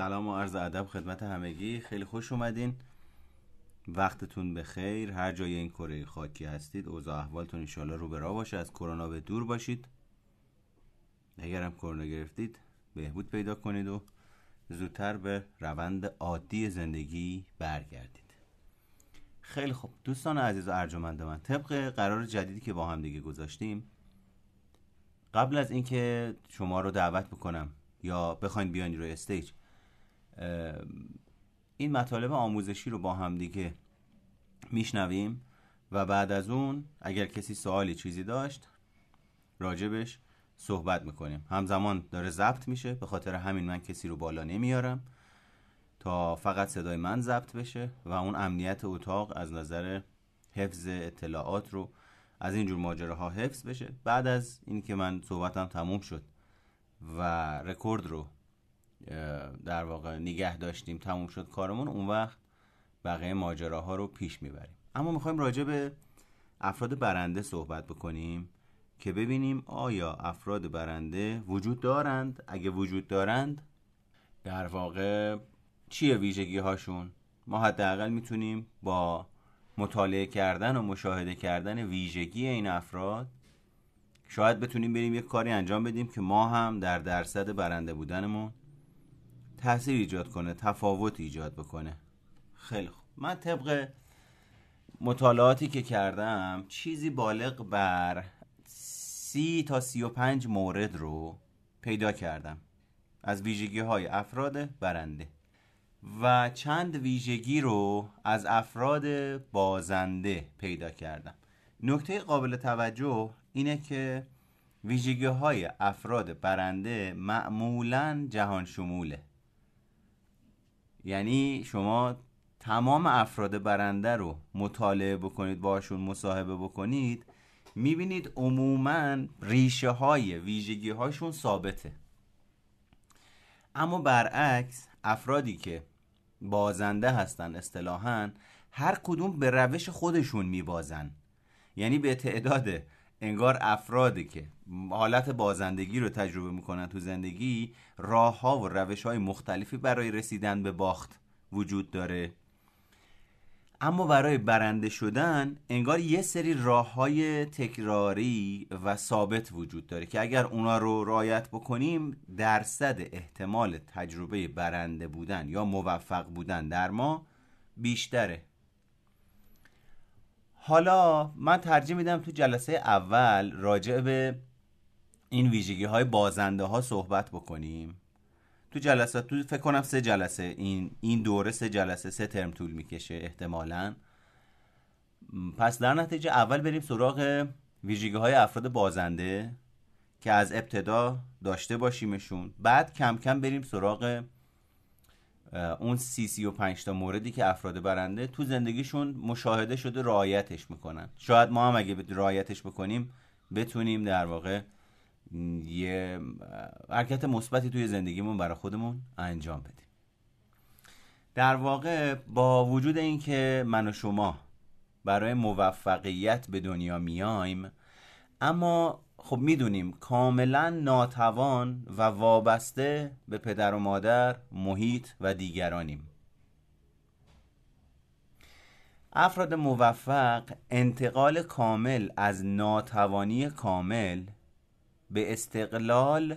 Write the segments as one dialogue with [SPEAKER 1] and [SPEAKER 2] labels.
[SPEAKER 1] سلام و عرض ادب خدمت همگی. خیلی خوش اومدین. وقتتون به خیر هر جای این کره خاکی هستید اوضاع احوالتون انشالله رو به راه باشه. از کرونا به دور باشید. اگر هم کرونا گرفتید بهبود پیدا کنید و زودتر به روند عادی زندگی برگردید. خیلی خوب. دوستان عزیز و ارجمند من طبق قرار جدیدی که با هم دیگه گذاشتیم قبل از اینکه شما رو دعوت بکنم یا بخواین بیاین روی استیج این مطالب آموزشی رو با هم دیگه میشنویم و بعد از اون اگر کسی سوالی چیزی داشت راجبش صحبت می‌کنیم. همزمان داره ضبط میشه به خاطر همین من کسی رو بالا نمیارم تا فقط صدای من ضبط بشه و اون امنیت اتاق از نظر حفظ اطلاعات رو از اینجور ماجراها حفظ بشه. بعد از اینکه من صحبتم تموم شد و رکورد رو در واقع نگه داشتیم تموم شد کارمون اون وقت بقیه ماجراها رو پیش می‌بریم. اما می‌خوایم راجع به افراد برنده صحبت بکنیم که ببینیم آیا افراد برنده وجود دارند؟ اگه وجود دارند در واقع چیه ویژگی هاشون ما حداقل می‌تونیم با مطالعه کردن و مشاهده کردن ویژگی این افراد شاید بتونیم بریم یک کاری انجام بدیم که ما هم در درصد برنده بودنمون تاثیر ایجاد کنه تفاوت ایجاد بکنه. خیلی خوب. من طبق مطالعاتی که کردم چیزی بالغ بر سی تا سی و پنج مورد رو پیدا کردم. از ویژگی های افراد برنده. و چند ویژگی رو از افراد بازنده پیدا کردم. نکته قابل توجه اینه که ویژگی های افراد برنده معمولا جهان شموله یعنی شما تمام افراد برنده رو مطالعه بکنید باشون مصاحبه بکنید می‌بینید عموما ریشه های ویژگی هاشون ثابته. اما برعکس افرادی که بازنده هستن اصطلاحا هر کدوم به روش خودشون میبازن. یعنی به تعداد انگار افرادی که حالت بازندگی رو تجربه می‌کنن تو زندگی راه ها و روش های مختلفی برای رسیدن به باخت وجود داره. اما برای برنده شدن انگار یه سری راه های تکراری و ثابت وجود داره که اگر اونا رو رایت بکنیم درصد احتمال تجربه برنده بودن یا موفق بودن در ما بیشتره. حالا من ترجیح میدم تو جلسه اول راجع به این ویژگی های بازنده ها صحبت بکنیم. تو جلسه تو فکر کنم سه جلسه این این دوره سه جلسه سه ترم طول می‌کشه احتمالا. پس در نتیجه اول بریم سراغ ویژگی های افراد بازنده که از ابتدا داشته باشیمشون. بعد کم کم بریم سراغ اون سی سی و پنج تا موردی که افراد برنده تو زندگیشون مشاهده شده رعایتش می‌کنن. شاید ما هم اگه رعایتش بکنیم بتونیم در واقع یه حرکت مثبتی توی زندگیمون برای خودمون انجام بدیم. در واقع با وجود اینکه من و شما برای موفقیت به دنیا میایم اما خب می‌دونیم کاملا ناتوان و وابسته به پدر و مادر محیط و دیگرانیم. افراد موفق انتقال کامل از ناتوانی کامل به استقلال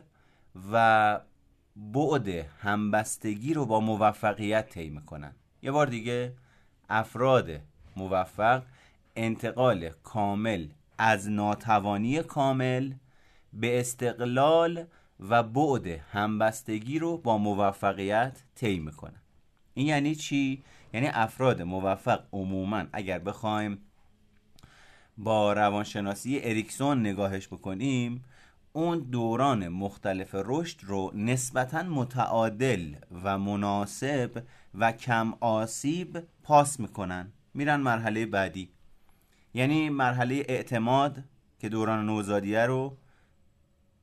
[SPEAKER 1] و بعد همبستگی رو با موفقیت طی می‌کنن. یه بار دیگه افراد موفق انتقال کامل از ناتوانی کامل به استقلال و بعد همبستگی رو با موفقیت طی می‌کنن این یعنی چی؟ یعنی افراد موفق عموما اگر بخوایم با روانشناسی اریکسون نگاهش بکنیم اون دوران مختلف رشد رو نسبتا متعادل و مناسب و کم آسیب پاس می‌کنن. میرن مرحله بعدی. یعنی مرحله اعتماد که دوران نوزادیه رو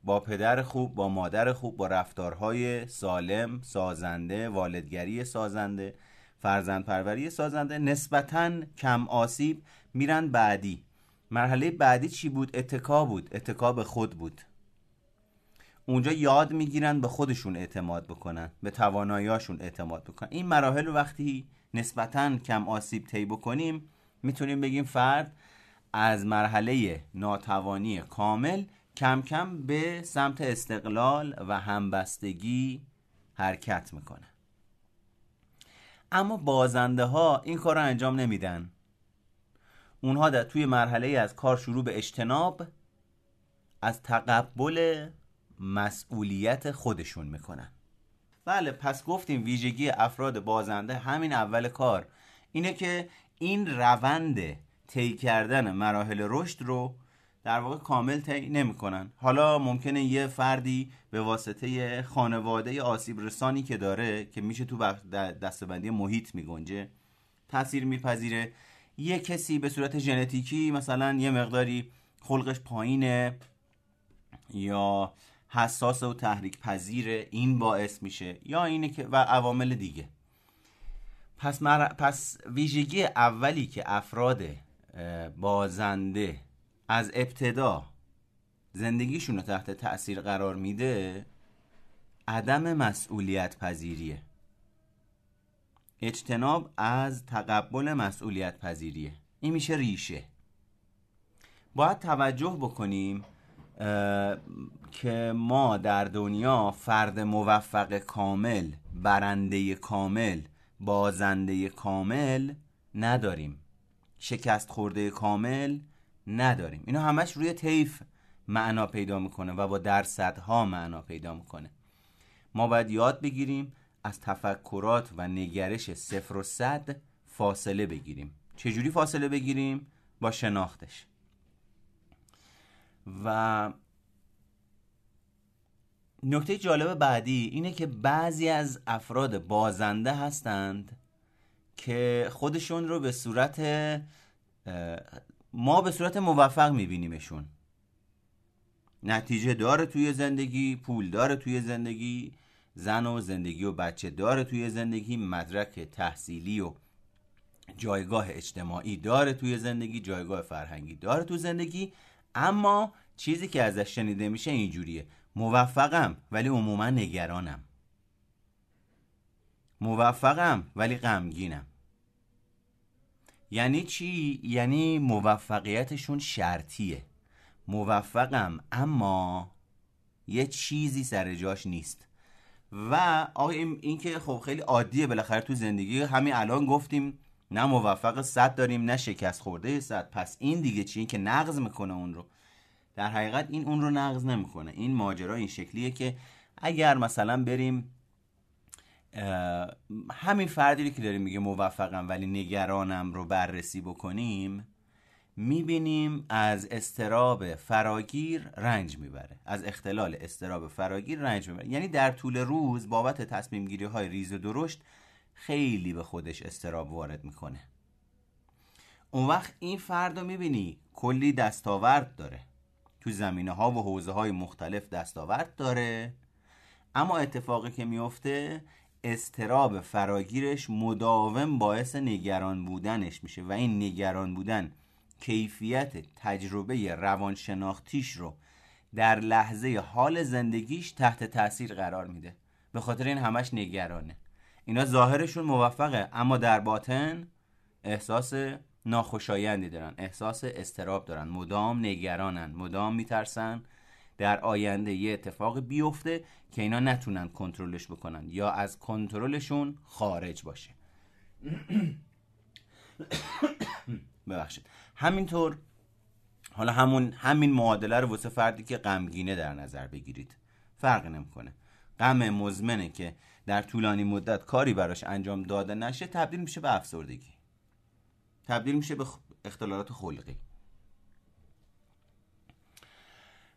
[SPEAKER 1] با پدر خوب با مادر خوب با رفتارهای سالم سازنده والدگری سازنده فرزند پروری سازنده نسبتا کم آسیب میرن بعدی. مرحله بعدی چی بود؟ اتکا بود. اتکا به خود بود. اونجا یاد می‌گیرن به خودشون اعتماد بکنن به تواناییاشون اعتماد بکنن. این مراحل وقتی نسبتا کم آسیب طی بکنیم می‌تونیم بگیم فرد از مرحله ناتوانی کامل کم کم به سمت استقلال و همبستگی حرکت می‌کنه. اما بازنده ها این کار رو انجام نمیدن. اونها در توی مرحله از کار شروع به اجتناب از تقبل مسئولیت خودشون می‌کنن. بله پس گفتیم ویژگی افراد بازنده همین اول کار اینه که این روند طی کردن مراحل رشد رو در واقع کامل طی نمی‌کنن. حالا ممکنه یه فردی به واسطه خانواده آسیب رسانی که داره که میشه تو دستبندی محیط میگنجه تاثیر میپذیره. یه کسی به صورت ژنتیکی مثلا یه مقداری خلقش پایینه یا حساس و تحریک پذیره این باعث میشه یا اینه که و عوامل دیگه. پس, پس ویژگی اولی که افراد بازنده از ابتدا زندگیشون رو تحت تاثیر قرار میده عدم مسئولیت پذیریه. اجتناب از تقبل مسئولیت پذیریه. این میشه ریشه. باید توجه بکنیم که ما در دنیا فرد موفق کامل برنده کامل بازنده کامل نداریم. شکست خورده کامل نداریم. اینا همش روی طیف معنا پیدا می‌کنه و با درصدها معنا پیدا می‌کنه. ما باید یاد بگیریم از تفکرات و نگرش صفر و صد فاصله بگیریم. چجوری فاصله بگیریم؟ با شناختش. و نکته جالب بعدی اینه که بعضی از افراد بازنده هستند که خودشون رو به صورت ما به صورت موفق میبینیمشون. نتیجه داره توی زندگی پول داره توی زندگی زن و زندگی و بچه داره توی زندگی مدرک تحصیلی و جایگاه اجتماعی داره توی زندگی جایگاه فرهنگی داره توی زندگی. اما چیزی که ازش شنیده میشه اینجوریه. موفقم ولی عموما نگرانم. موفقم ولی غمگینم. یعنی چی؟ یعنی موفقیتشون شرطیه. موفقم اما یه چیزی سر جاش نیست. و آقا این, که خب خیلی عادیه بالاخره تو زندگی. همین الان گفتیم نه موفق صد داریم نه شکست خورده صد. پس این دیگه چی؟ این که نقض می‌کنه اون رو. در حقیقت این اون رو نقض نمی‌کنه. این ماجرا این شکلیه که اگر مثلا بریم همین فردی که داریم میگه موفقم ولی نگرانم رو بررسی بکنیم می‌بینیم از استراب فراگیر رنج می‌بره. از اختلال استراب فراگیر رنج می‌بره. یعنی در طول روز بابت تصمیم گیری های ریز و درشت خیلی به خودش استراب وارد می‌کنه. اون وقت این فرد رو می‌بینی کلی دستاورد داره. تو زمینه ها و حوزه های مختلف دستاورد داره. اما اتفاقی که میفته استراب فراگیرش مداوم باعث نگران بودنش میشه و این نگران بودن کیفیت تجربه روانشناختیش رو در لحظه حال زندگیش تحت تاثیر قرار میده. به خاطر این همش نگرانه. اینا ظاهرشون موفقه اما در باطن احساس ناخوشایندی دارن احساس استراب دارن مدام نگرانن مدام میترسن. در آینده یه اتفاق بیفته که اینا نتونن کنترلش بکنن یا از کنترلشون خارج باشه. ببخشید. همینطور حالا همون همین معادله رو واسه فردی که غمگینه در نظر بگیرید. فرق نمی‌کنه. غم مزمنه که در طولانی مدت کاری براش انجام داده نشه تبدیل میشه به افسردگی. تبدیل میشه به اختلالات خلقی.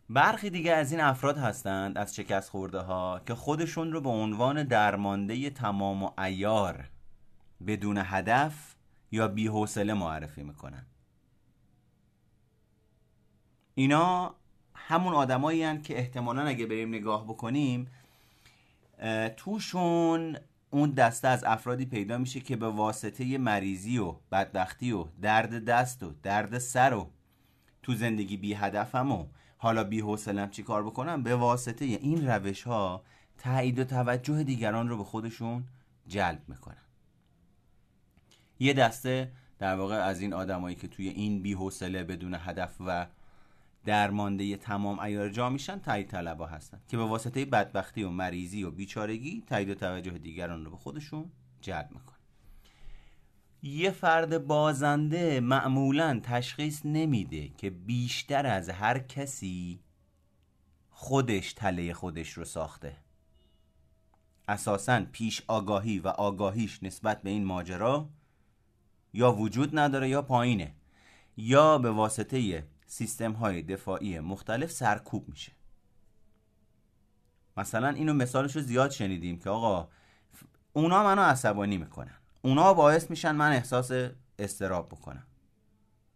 [SPEAKER 1] برخی دیگه از این افراد هستند از شکست خورده ها که خودشون رو به عنوان درمانده تمام و ایار بدون هدف یا بیحوصله معرفی می‌کنن. اینا همون آدمایی که احتمالا اگه بریم نگاه بکنیم توشون اون دسته از افرادی پیدا میشه که به واسطه مریضی و بدبختی و درد دست و درد سر و تو زندگی بی هدفم و حالا بی حوصلم چی کار بکنم به واسطه این روش ها تایید و توجه دیگران رو به خودشون جلب می‌کنن. یه دسته در واقع از این آدمایی که توی این بی حوصله بدون هدف و درمانده تمام ایار جا میشن تایید طلبا هستن. که به واسطه بدبختی و مریضی و بیچارگی تایید و توجه دیگران رو به خودشون جلب می‌کنن. یه فرد بازنده معمولا تشخیص نمیده که بیشتر از هر کسی خودش تله خودش رو ساخته. اساسا پیش آگاهی و آگاهیش نسبت به این ماجرا یا وجود نداره یا پایینه. یا به واسطه سیستم های دفاعی مختلف سرکوب میشه. مثلا اینو مثالش رو زیاد شنیدیم که آقا اونا منو عصبانی می‌کنن. اونا باعث میشن من احساس استراب بکنم.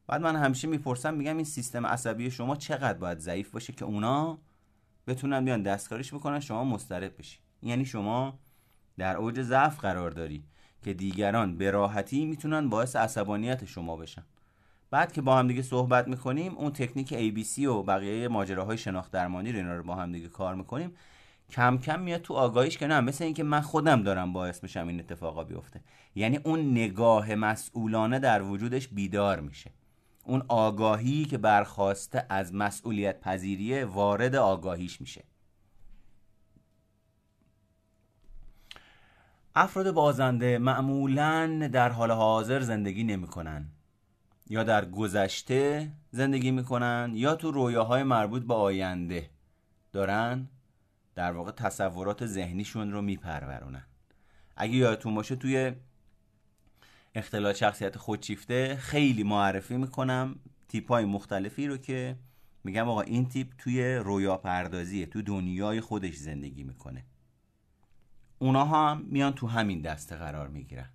[SPEAKER 1] بعد من همیشه می‌پرسم میگم این سیستم عصبی شما چقدر باید ضعیف باشه که اونا بتونن بیان دستکاریش بکنن شما مضطرب بشی. یعنی شما در اوج ضعف قرار داری که دیگران به راحتی می‌تونن باعث عصبانیت شما بشن. بعد که با هم دیگه صحبت می‌کنیم اون تکنیک ABC و بقیه ماجراهای شناخت درمانی رو اینا رو با هم دیگه کار می‌کنیم. کم کم میاد تو آگاهیش که نه مثل اینکه من خودم دارم باعث میشم این اتفاقا بیفته. یعنی اون نگاه مسئولانه در وجودش بیدار میشه. اون آگاهی که برخواسته از مسئولیت پذیریه وارد آگاهیش میشه. افراد بازنده معمولا در حال حاضر زندگی نمی‌کنن. یا در گذشته زندگی می‌کنن یا تو رویاهای مربوط به آینده دارن در واقع تصورات ذهنیشون رو میپرورونن. اگه یادتون باشه توی اختلال شخصیت خودشیفته خیلی معرفی می‌کنم تیپ های مختلفی رو که میگم آقا این تیپ توی رویا پردازیه تو دنیای خودش زندگی می‌کنه. اونا هم میان تو همین دسته قرار می‌گیرن.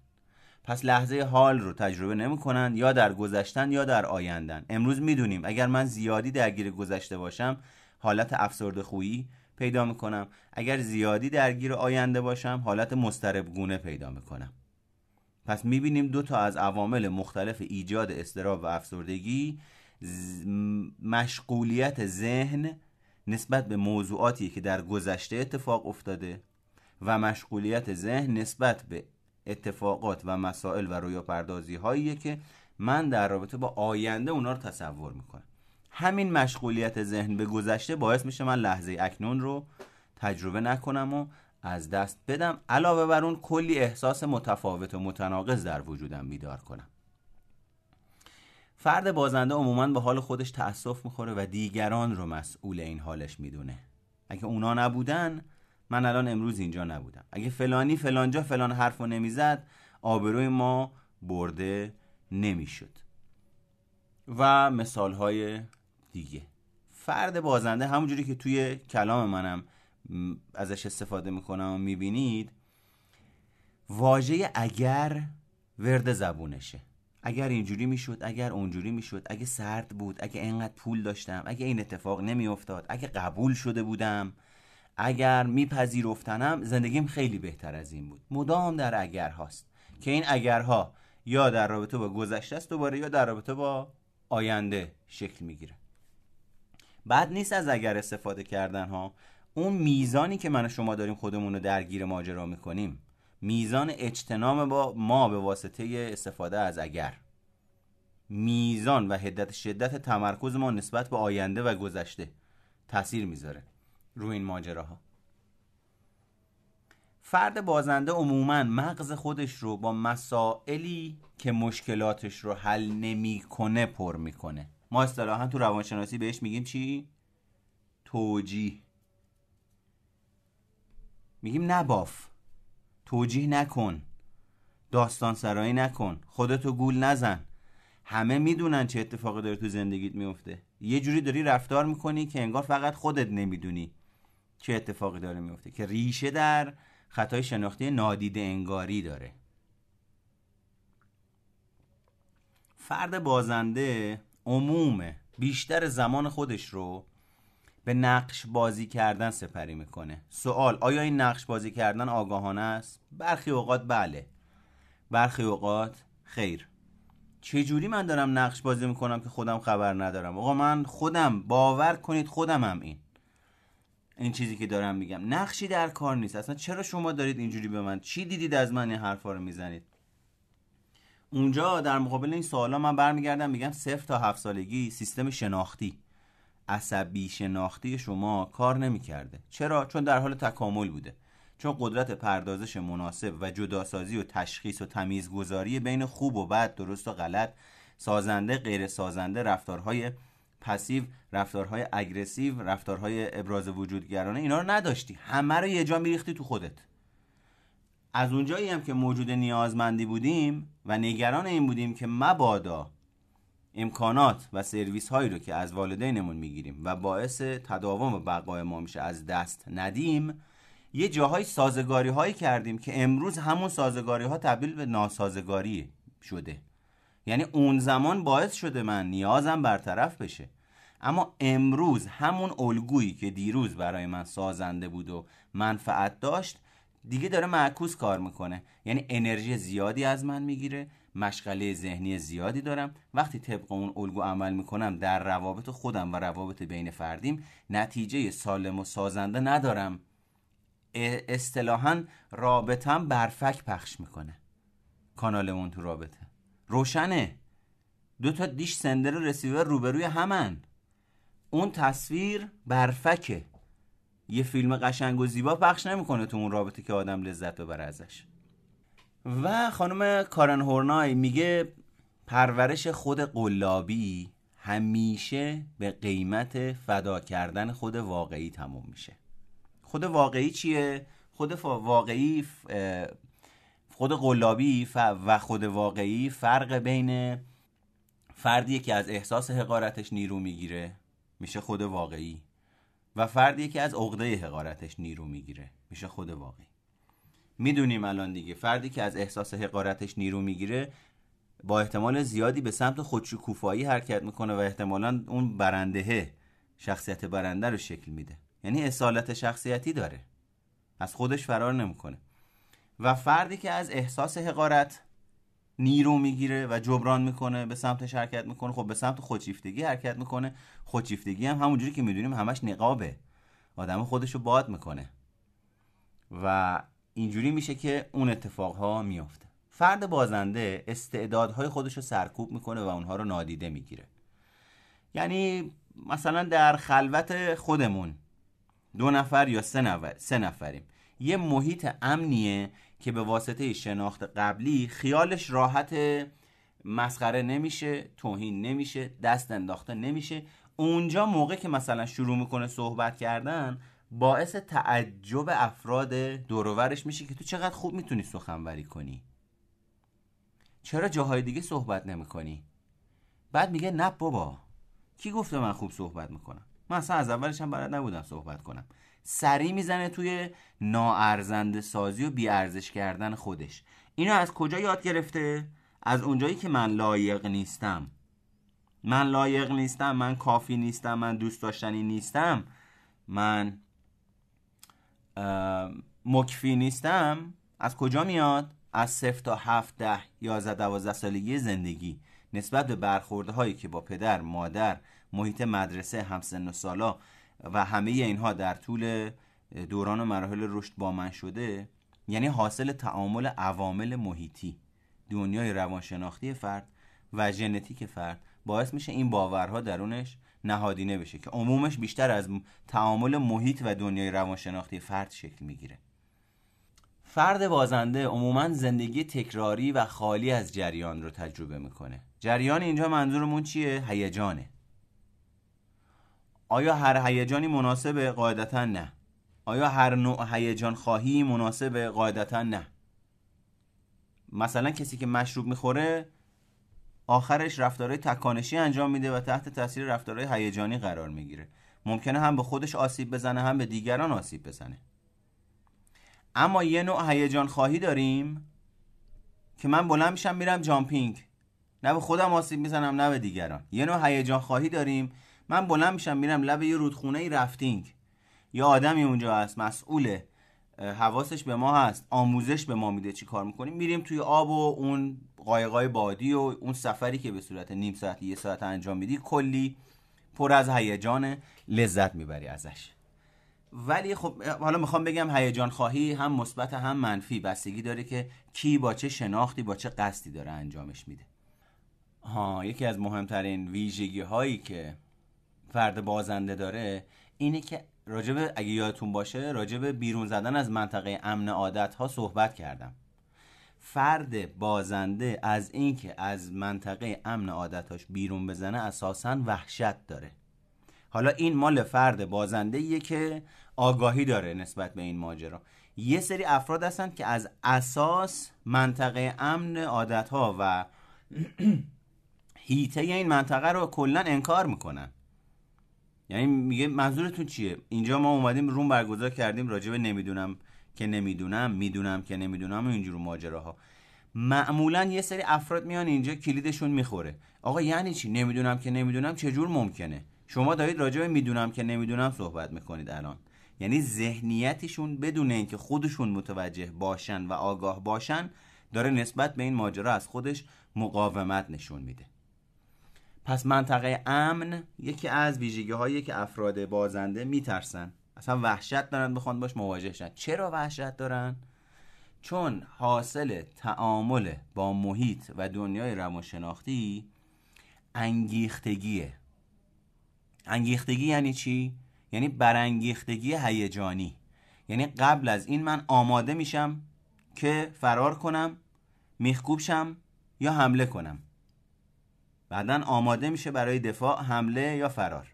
[SPEAKER 1] پس لحظه حال رو تجربه نمی‌کنن یا در گذشتن یا در آیندن. امروز می‌دونیم اگر من زیادی درگیر گذشته باشم حالت افسرده خویی پیدا می‌کنم. اگر زیادی درگیر آینده باشم حالت مسترب گونه پیدا می‌کنم. پس می‌بینیم دو تا از عوامل مختلف ایجاد استراب و افسردگی مشغولیت ذهن نسبت به موضوعاتی که در گذشته اتفاق افتاده و مشغولیت ذهن نسبت به اتفاقات و مسائل و رویا پردازی هاییه که من در رابطه با آینده اونا رو تصور می‌کنم. همین مشغولیت ذهن به گذشته باعث میشه من لحظه اکنون رو تجربه نکنم و از دست بدم. علاوه بر اون کلی احساس متفاوت و متناقض در وجودم بیدار کنم. فرد بازنده عموما به حال خودش تأسف می‌خوره و دیگران رو مسئول این حالش می‌دونه. اگه اونا نبودن من الان امروز اینجا نبودم. اگه فلانی فلانجا فلان حرف رو نمی‌زد آبروی ما برده نمی‌شد. و مثال های دیگه. فرد بازنده همونجوری که توی کلام منم ازش استفاده می‌کنم و می‌بینید واژه اگر ورد زبونشه. اگر اینجوری می‌شد اگر اونجوری می‌شد اگه سرد بود اگه اینقدر پول داشتم اگه این اتفاق نمیافتاد اگه قبول شده بودم اگر میپذیرفتنم زندگیم خیلی بهتر از این بود. مدام در اگر هاست که این اگرها یا در رابطه با گذشته است دوباره یا در رابطه با آینده شکل می‌گیره. بعد نیست از اگر استفاده کردن ها اون میزانی که من و شما داریم خودمون رو درگیر ماجرا می‌کنیم میزان اجتنام با ما به واسطه استفاده از اگر. میزان و حدت شدت تمرکز ما نسبت به آینده و گذشته تاثیر می‌ذاره. روی این ماجراها. فرد بازنده عموما مغز خودش رو با مسائلی که مشکلاتش رو حل نمی‌کنه پر می‌کنه. ما اصطلاحا تو روانشناسی بهش میگیم چی؟ توجیه. میگیم نباف. توجیه نکن. داستان سرایی نکن. خودتو گول نزن. همه می‌دونن چه اتفاقی داره تو زندگیت میفته یه جوری داری رفتار می‌کنی که انگار فقط خودت نمی‌دونی. چه اتفاقی داره میفته که ریشه در خطای شناختی نادیده انگاری داره. فرد بازنده عمومه بیشتر زمان خودش رو به نقش بازی کردن سپری می‌کنه. سوال آیا این نقش بازی کردن آگاهانه است؟ برخی اوقات بله. برخی اوقات خیر. چجوری من دارم نقش بازی می‌کنم که خودم خبر ندارم؟ آقا من خودم باور کنید خودمم این. این چیزی که دارم میگم. نقشی در کار نیست. اصلا چرا شما دارید اینجوری به من چی دیدید از من این حرفا رو می‌زنید؟ اونجا در مقابل این سوالا من برمیگردم میگم صفر تا هفت سالگی سیستم شناختی. عصبی شناختی شما کار نمی‌کرده. چرا؟ چون در حال تکامل بوده. چون قدرت پردازش مناسب و جداسازی و تشخیص و تمیزگذاری بین خوب و بد درست و غلط سازنده غیر سازنده رفتارهای پسیو رفتارهای اگرسیو رفتارهای ابراز وجودگرانه اینا رو نداشتی. همه رو یه جا میریختی تو خودت. از اونجایی هم که موجود نیازمندی بودیم و نگران این بودیم که مبادا امکانات و سرویس هایی رو که از والدینمون می‌گیریم و باعث تداوم و بقای ما میشه از دست ندیم یه جاهای سازگاری هایی کردیم که امروز همون سازگاری ها تبدیل به ناسازگاری شده. یعنی اون زمان باعث شده من نیازم برطرف بشه. اما امروز همون الگویی که دیروز برای من سازنده بود و منفعت داشت دیگه داره معکوس کار می‌کنه. یعنی انرژی زیادی از من می‌گیره مشغله ذهنی زیادی دارم. وقتی طبق اون الگو عمل می‌کنم در روابط خودم و روابط بین فردیم نتیجه سالم و سازنده ندارم. اصطلاحا رابطم برفک پخش می‌کنه. کانالمون تو رابطه. روشنه. دو تا دیش سندر رسیور روبروی همن. اون تصویر برفکه. یه فیلم قشنگ و زیبا پخش نمی‌کنه تو اون رابطه که آدم لذت ببره ازش. و خانم کارن هورنای میگه پرورش قلابی قلابی همیشه به قیمت فدا کردن خود واقعی تموم میشه. خود واقعی چیه؟ خود واقعی خود قلابی و خود واقعی فرق بین فردیه که از احساس حقارتش نیرو می‌گیره میشه خود واقعی و فردیه که از عقده حقارتش نیرو می‌گیره میشه خود واقعی. می‌دونیم الان دیگه فردی که از احساس حقارتش نیرو می‌گیره با احتمال زیادی به سمت خودشکوفایی حرکت می‌کنه و احتمالا اون برندهه شخصیت برنده رو شکل میده. یعنی اصالت شخصیتی داره. از خودش فرار نمی‌کنه. و فردی که از احساس حقارت نیرو می‌گیره و جبران می‌کنه به سمت حرکت می‌کنه خب به سمت خودشیفتگی حرکت می‌کنه. خودشیفتگی هم همونجوری که می‌دونیم همش نقابه. آدم خودشو باد می‌کنه. و اینجوری میشه که اون اتفاق میافته. فرد بازنده استعدادهای خودش رو سرکوب می‌کنه و اونها رو نادیده می‌گیره. یعنی مثلا در خلوت خودمون دو نفر یا سه, نفر، سه نفریم. یه محیط امنیه که به واسطه شناخت قبلی خیالش راحت مسخره نمیشه توهین نمیشه دست انداخته نمیشه. اونجا موقع که مثلا شروع می‌کنه صحبت کردن باعث تعجب افراد دورورش میشه که تو چقدر خوب می‌تونی سخنوری کنی. چرا جاهای دیگه صحبت نمی‌کنی؟ بعد میگه نه بابا. کی گفته من خوب صحبت می‌کنم؟ من اصلا از اولش هم بلد نبودم صحبت کنم. سری می‌زنه توی ناارزنده سازی و بیارزش کردن خودش. اینو از کجا یاد گرفته؟ از اونجایی که من لایق نیستم. من لایق نیستم من کافی نیستم من دوست داشتنی نیستم. من مکفی نیستم. از کجا میاد؟ از صفر تا هفت ده یازده دوازده سالگی زندگی. نسبت به برخورده هایی که با پدر مادر محیط مدرسه همسن و سالا و همه اینها در طول دوران و مراحل رشد با من شده یعنی حاصل تعامل عوامل محیطی دنیای روانشناختی فرد و ژنتیک فرد. باعث میشه این باورها درونش نهادینه بشه که عمومش بیشتر از تعامل محیط و دنیای روانشناختی فرد شکل می‌گیره. فرد بازنده عموما زندگی تکراری و خالی از جریان رو تجربه می‌کنه. جریان اینجا منظورمون چیه؟ هیجانه. آیا هر هیجانی مناسبه قاعدتا نه؟ آیا هر نوع هیجان خواهی مناسبه قاعدتا نه؟ مثلا کسی که مشروب می‌خوره آخرش رفتارهای تکانشی انجام میده و تحت تاثیر رفتارهای هیجانی قرار می‌گیره. ممکنه هم به خودش آسیب بزنه هم به دیگران آسیب بزنه. اما یه نوع هیجان خواهی داریم که من بلند میشم میرم جامپینگ. نه به خودم آسیب می‌زنم نه به دیگران. یه نوع هیجان خواهی داریم من بلند میشم میرم لب یه رودخونه ای رفتینگ. یه آدمی اونجا هست مسئول حواسش به ما هست آموزش به ما میده چی کار می‌کنیم. میریم توی آب و اون قایقای بادی و اون سفری که به صورت نیم ساعت یه ساعت انجام میدی کلی پر از هیجان لذت می‌بری ازش. ولی خب حالا می‌خوام بگم هیجان خواهی هم مثبت هم منفی. بستگی داره که کی با چه شناختی با چه قصدی داره انجامش میده. ها یکی از مهمترین ویژگی هایی که فرد بازنده داره اینه که راجب اگه یادتون باشه راجب بیرون زدن از منطقه امن عادت ها صحبت کردم. فرد بازنده از اینکه از منطقه امن عادتاش بیرون بزنه اساسا وحشت داره. حالا این مال فرد بازنده ایه که آگاهی داره نسبت به این ماجرا. یه سری افراد هستن که از اساس منطقه امن عادت ها و هیته این منطقه رو کلا انکار می‌کنن. یعنی میگه منظورتون چیه؟ اینجا ما اومدیم روم برگزار کردیم راجع نمی‌دونم که نمی‌دونم می‌دونم که نمی‌دونم اینجور ماجراها. معمولا یه سری افراد میان اینجا کلیدشون می‌خوره. آقا یعنی چی؟ نمی‌دونم که نمی‌دونم چجور ممکنه؟ شما دارید راجع به می‌دونم که نمی‌دونم صحبت می‌کنید الان. یعنی ذهنیتشون بدون اینکه خودشون متوجه باشن و آگاه باشن داره نسبت به این ماجرا از خودش مقاومت نشون میده. پس منطقه امن یکی از ویژگی هایی که افراد بازنده میترسن. اصلا وحشت دارن بخوان باش مواجه شن. چرا وحشت دارن؟ چون حاصل تعامل با محیط و دنیای روانشناختی انگیختگیه. انگیختگی یعنی چی؟ یعنی برانگیختگی هیجانی. یعنی قبل از این من آماده میشم که فرار کنم میخکوب شم یا حمله کنم. بعدا آماده میشه برای دفاع حمله یا فرار.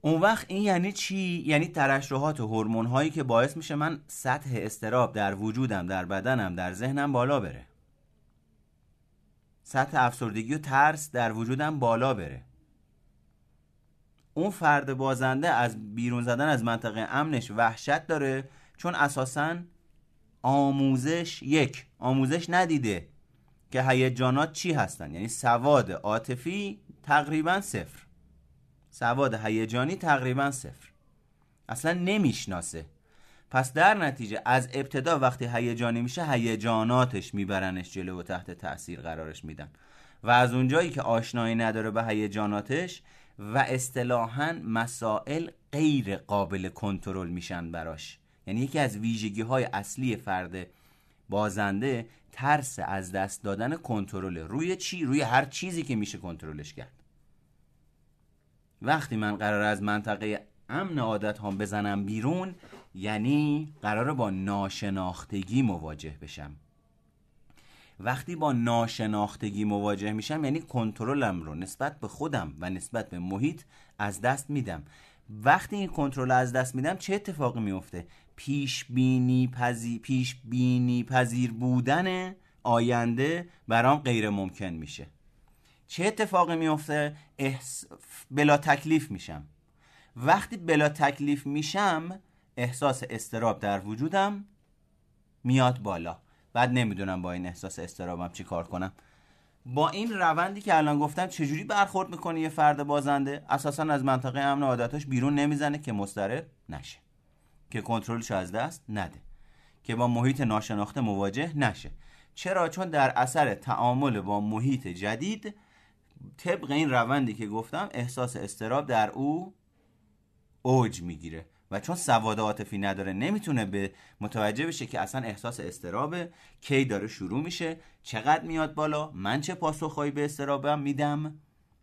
[SPEAKER 1] اون وقت این یعنی چی؟ یعنی ترشحات و هورمون هایی که باعث میشه من سطح استراب در وجودم در بدنم در ذهنم بالا بره. سطح افسردگی و ترس در وجودم بالا بره. اون فرد بازنده از بیرون زدن از منطقه امنش وحشت داره چون اساسا آموزش یک آموزش ندیده. که هیجانات چی هستن؟ یعنی سواد عاطفی تقریبا صفر. سواد هیجانی تقریبا صفر. اصلا نمی‌شناسه. پس در نتیجه از ابتدا وقتی هیجانی میشه هیجاناتش میبرنش جلو و تحت تاثیر قرارش میدن. و از اونجایی که آشنایی نداره به هیجاناتش و اصطلاحا مسائل غیر قابل کنترل میشن براش. یعنی یکی از ویژگی های اصلی فرد بازنده ترس از دست دادن کنترل روی چی؟ روی هر چیزی که میشه کنترلش کرد. وقتی من قرار از منطقه امن عادت هم بزنم بیرون یعنی قرار با ناشناختگی مواجه بشم. وقتی با ناشناختگی مواجه میشم یعنی کنترلم رو نسبت به خودم و نسبت به محیط از دست میدم. وقتی این کنترل از دست میدم چه اتفاقی میفته؟ پیش بینی پذیر پیش بینی پذیر بودن آینده برام غیر ممکن میشه. چه اتفاقی میفته؟ احس... بلا تکلیف میشم. وقتی بلا تکلیف میشم احساس استراب در وجودم میاد بالا. بعد نمی‌دونم با این احساس استرابم چی کار کنم. با این روندی که الان گفتم چجوری برخورد می‌کنه یه فرد بازنده؟ اساسا از منطقه امن عادتاش بیرون نمی‌زنه که مضطرب نشه. که کنترلش از دست نده که با محیط ناشناخته مواجه نشه. چرا؟ چون در اثر تعامل با محیط جدید طبق این روندی که گفتم احساس استراب در او اوج می‌گیره. و چون سواد عاطفی نداره نمی‌تونه به متوجه بشه که اصلا احساس استرابه کی داره شروع میشه چقدر میاد بالا من چه پاسخهایی به استرابم میدم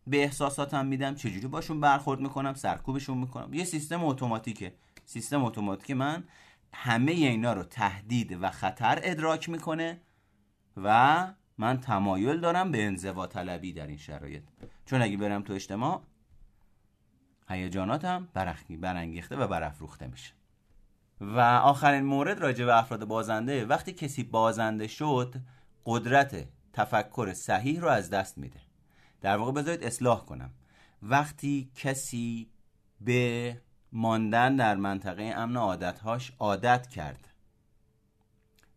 [SPEAKER 1] به احساساتم میدم چجوری باشون برخورد می‌کنم سرکوبشون می‌کنم. یه سیستم اتوماتیکه. سیستم اتوماتیک من همه اینا رو تهدید و خطر ادراک می‌کنه و من تمایل دارم به انزوا طلبی در این شرایط. چون اگه برم تو اجتماع هیجاناتم برانگیخته و برافروخته میشه. و آخرین مورد راجع به افراد بازنده وقتی کسی بازنده شد قدرت تفکر صحیح رو از دست میده. در واقع بذارید اصلاح کنم. وقتی کسی به ماندن در منطقه امن عادتهاش عادت کرد.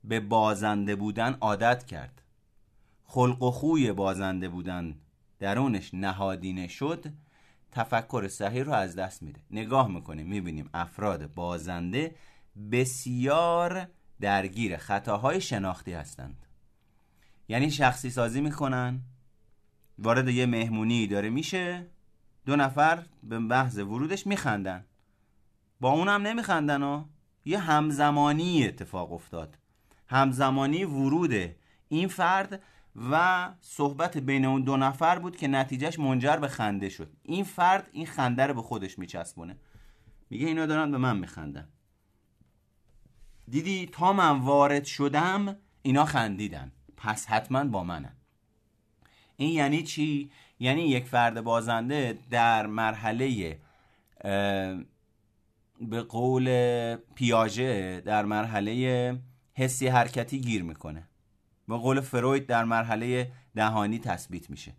[SPEAKER 1] به بازنده بودن عادت کرد. خلق و خوی بازنده بودن درونش نهادینه شد تفکر صحیح رو از دست میده. نگاه می‌کنیم می‌بینیم افراد بازنده بسیار درگیر خطاهای شناختی هستند. یعنی شخصی سازی می‌کنن وارد یه مهمونی داره میشه دو نفر به محض ورودش میخندن. با اونم نمیخندن و یه همزمانی اتفاق افتاد. همزمانی ورود این فرد و صحبت بین اون دو نفر بود که نتیجهش منجر به خنده شد. این فرد این خنده رو به خودش میچسبونه. میگه اینا دارن به من میخندن. دیدی تا من وارد شدم اینا خندیدن. پس حتما با منن. این یعنی چی؟ یعنی یک فرد بازنده در مرحله به قول پیاژه در مرحله حسی حرکتی گیر می‌کنه. به قول فروید در مرحله دهانی تثبیت میشه.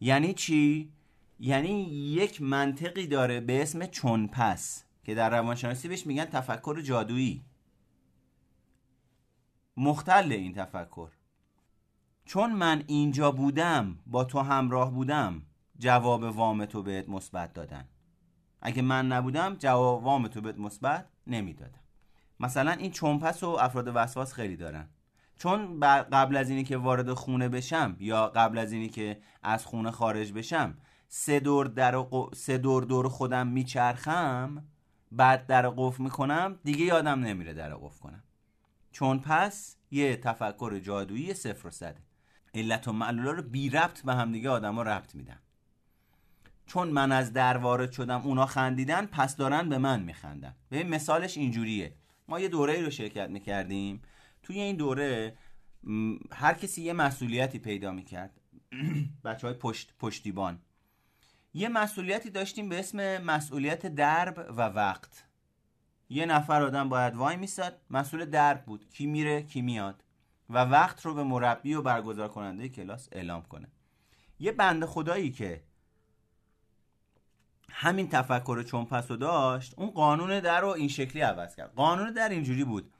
[SPEAKER 1] یعنی چی؟ یعنی یک منطقی داره به اسم چون پس که در روانشناسی بهش میگن تفکر جادویی. مختل این تفکر. چون من اینجا بودم با تو همراه بودم جواب وام تو بهت مثبت دادن. اگه من نبودم جواب وام تو بهت مثبت نمی‌دادم. مثلا این چونپس و افراد وسواس خیلی دارن. چون قبل از اینی که وارد خونه بشم یا قبل از اینی که از خونه خارج بشم سه دور در سه دور دور خودم میچرخم بعد در قفل می‌کنم دیگه یادم نمیره در قفل کنم. چون پس یه تفکر جادویی صفر و صده. علت و معلولا رو بی ربط به همدیگه ها ربط میدن. چون من از در وارد شدم اونا خندیدن پس دارن به من میخندن. به مثالش اینجوریه. ما یه دوره رو شرکت می‌کردیم. توی این دوره هر کسی یه مسئولیتی پیدا می‌کرد. بچه های پشت، پشتیبان. یه مسئولیتی داشتیم به اسم مسئولیت درب و وقت. یه نفر آدم باید وای میساد مسئول درب بود. کی میره کی میاد. و وقت رو به مربی و برگزار کننده کلاس اعلام کنه. یه بند خدایی که همین تفکر چون پس داشت اون قانون در رو این شکلی عوض کرد. قانون در اینجوری بود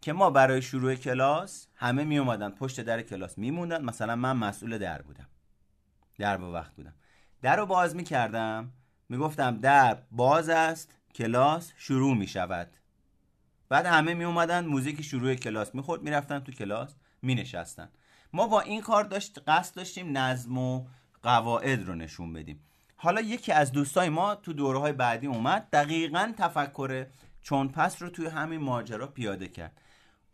[SPEAKER 1] که ما برای شروع کلاس همه می اومدن پشت در کلاس میموندن مثلا من مسئول در بودم. در با وقت بودم. در رو باز می‌کردم می‌گفتم در باز است کلاس شروع می شود. بعد همه می اومدن موزیک شروع کلاس می‌خورد می‌رفتن تو کلاس می نشستن. ما با این کار داشت قصد داشتیم نظم و قواعد رو نشون بدیم. حالا یکی از دوستای ما تو دوره های بعدی اومد دقیقا تفکر چون پس رو توی همین ماجرا پیاده کرد.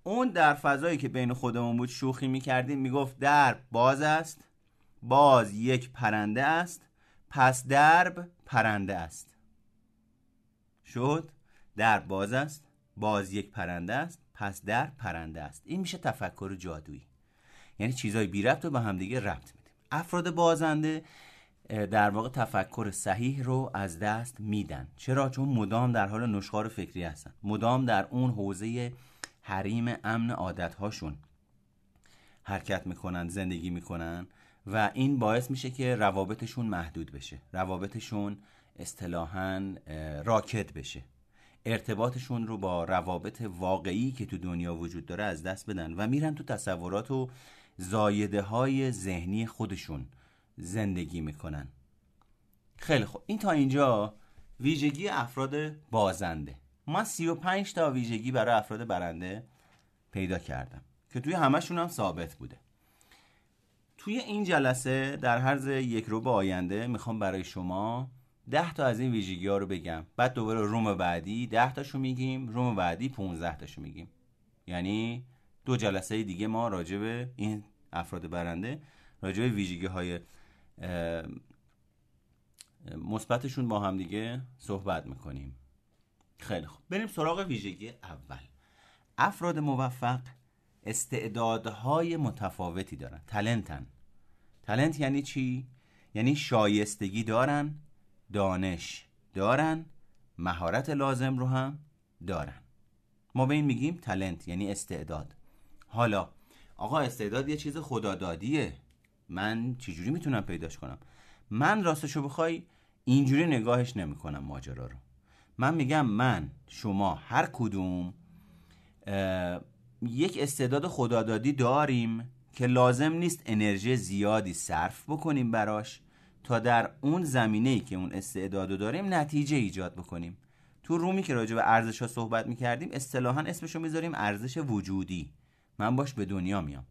[SPEAKER 1] اون در فضایی که بین خودمون بود شوخی می‌کردیم می‌گفت در باز است باز یک پرنده است پس درب پرنده است. شد؟ در باز است باز یک پرنده است پس در پرنده است. این میشه تفکر جادویی. یعنی چیزای بی ربط رو به همدیگه ربط میدیم. افراد بازنده در واقع تفکر صحیح رو از دست میدن. چرا؟ چون مدام در حال نشخار فکری هستن. مدام در اون حوزه حریم امن عادتهاشون حرکت می‌کنن زندگی می‌کنن و این باعث میشه که روابطشون محدود بشه. روابطشون اصطلاحا راکت بشه. ارتباطشون رو با روابط واقعی که تو دنیا وجود داره از دست بدن و میرن تو تصورات و زایده های ذهنی خودشون. زندگی می‌کنن. خیلی خوب. این تا اینجا ویژگی افراد بازنده. من 35 تا ویژگی برای افراد برنده پیدا کردم که توی همشون هم ثابت بوده. توی این جلسه در هر یک رو به آینده می‌خوام برای شما ده تا از این ویژگی ها رو بگم. بعد دوباره روم بعدی ده تاشو میگیم روم بعدی 15 تاشو میگیم. یعنی دو جلسه دیگه ما راجع به این افراد برنده راجع به ویژگی های مثبتشون با هم دیگه صحبت می‌کنیم. خیلی خوب. بریم سراغ ویژگی اول. افراد موفق استعدادهای متفاوتی دارن. تلنتن تلنت یعنی چی؟ یعنی شایستگی دارن دانش دارن مهارت لازم رو هم دارن. ما به این میگیم تلنت یعنی استعداد. حالا آقا استعداد یه چیز خدادادیه. من چجوری می‌تونم پیداش کنم؟ من راستشو بخوای اینجوری نگاهش نمی‌کنم ماجرا رو. من میگم من شما هر کدوم یک استعداد خدادادی داریم که لازم نیست انرژی زیادی صرف بکنیم براش تا در اون زمینه ای که اون استعدادو داریم نتیجه ایجاد بکنیم. تو تو رومی که راجع به ارزش ها صحبت می‌کردیم اصطلاحا اسمشو می‌ذاریم ارزش وجودی. من باش به دنیا میام.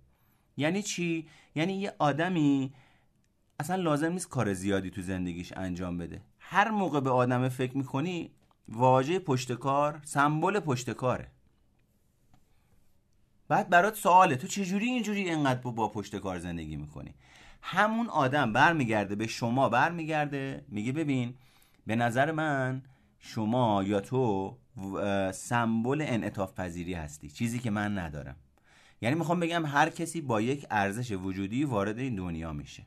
[SPEAKER 1] یعنی چی؟ یعنی یه آدمی اصلا لازم نیست کار زیادی تو زندگیش انجام بده. هر موقع به آدم فکر می‌کنی واژه پشتکار سمبل پشتکاره بعد برات سواله تو چجوری اینجوری اینقدر با پشتکار زندگی می‌کنی؟ همون آدم برمیگرده به شما برمیگرده میگه ببین به نظر من شما یا تو سمبل انعطاف پذیری هستی. چیزی که من ندارم. یعنی می‌خوام بگم هر کسی با یک ارزش وجودی وارد این دنیا میشه.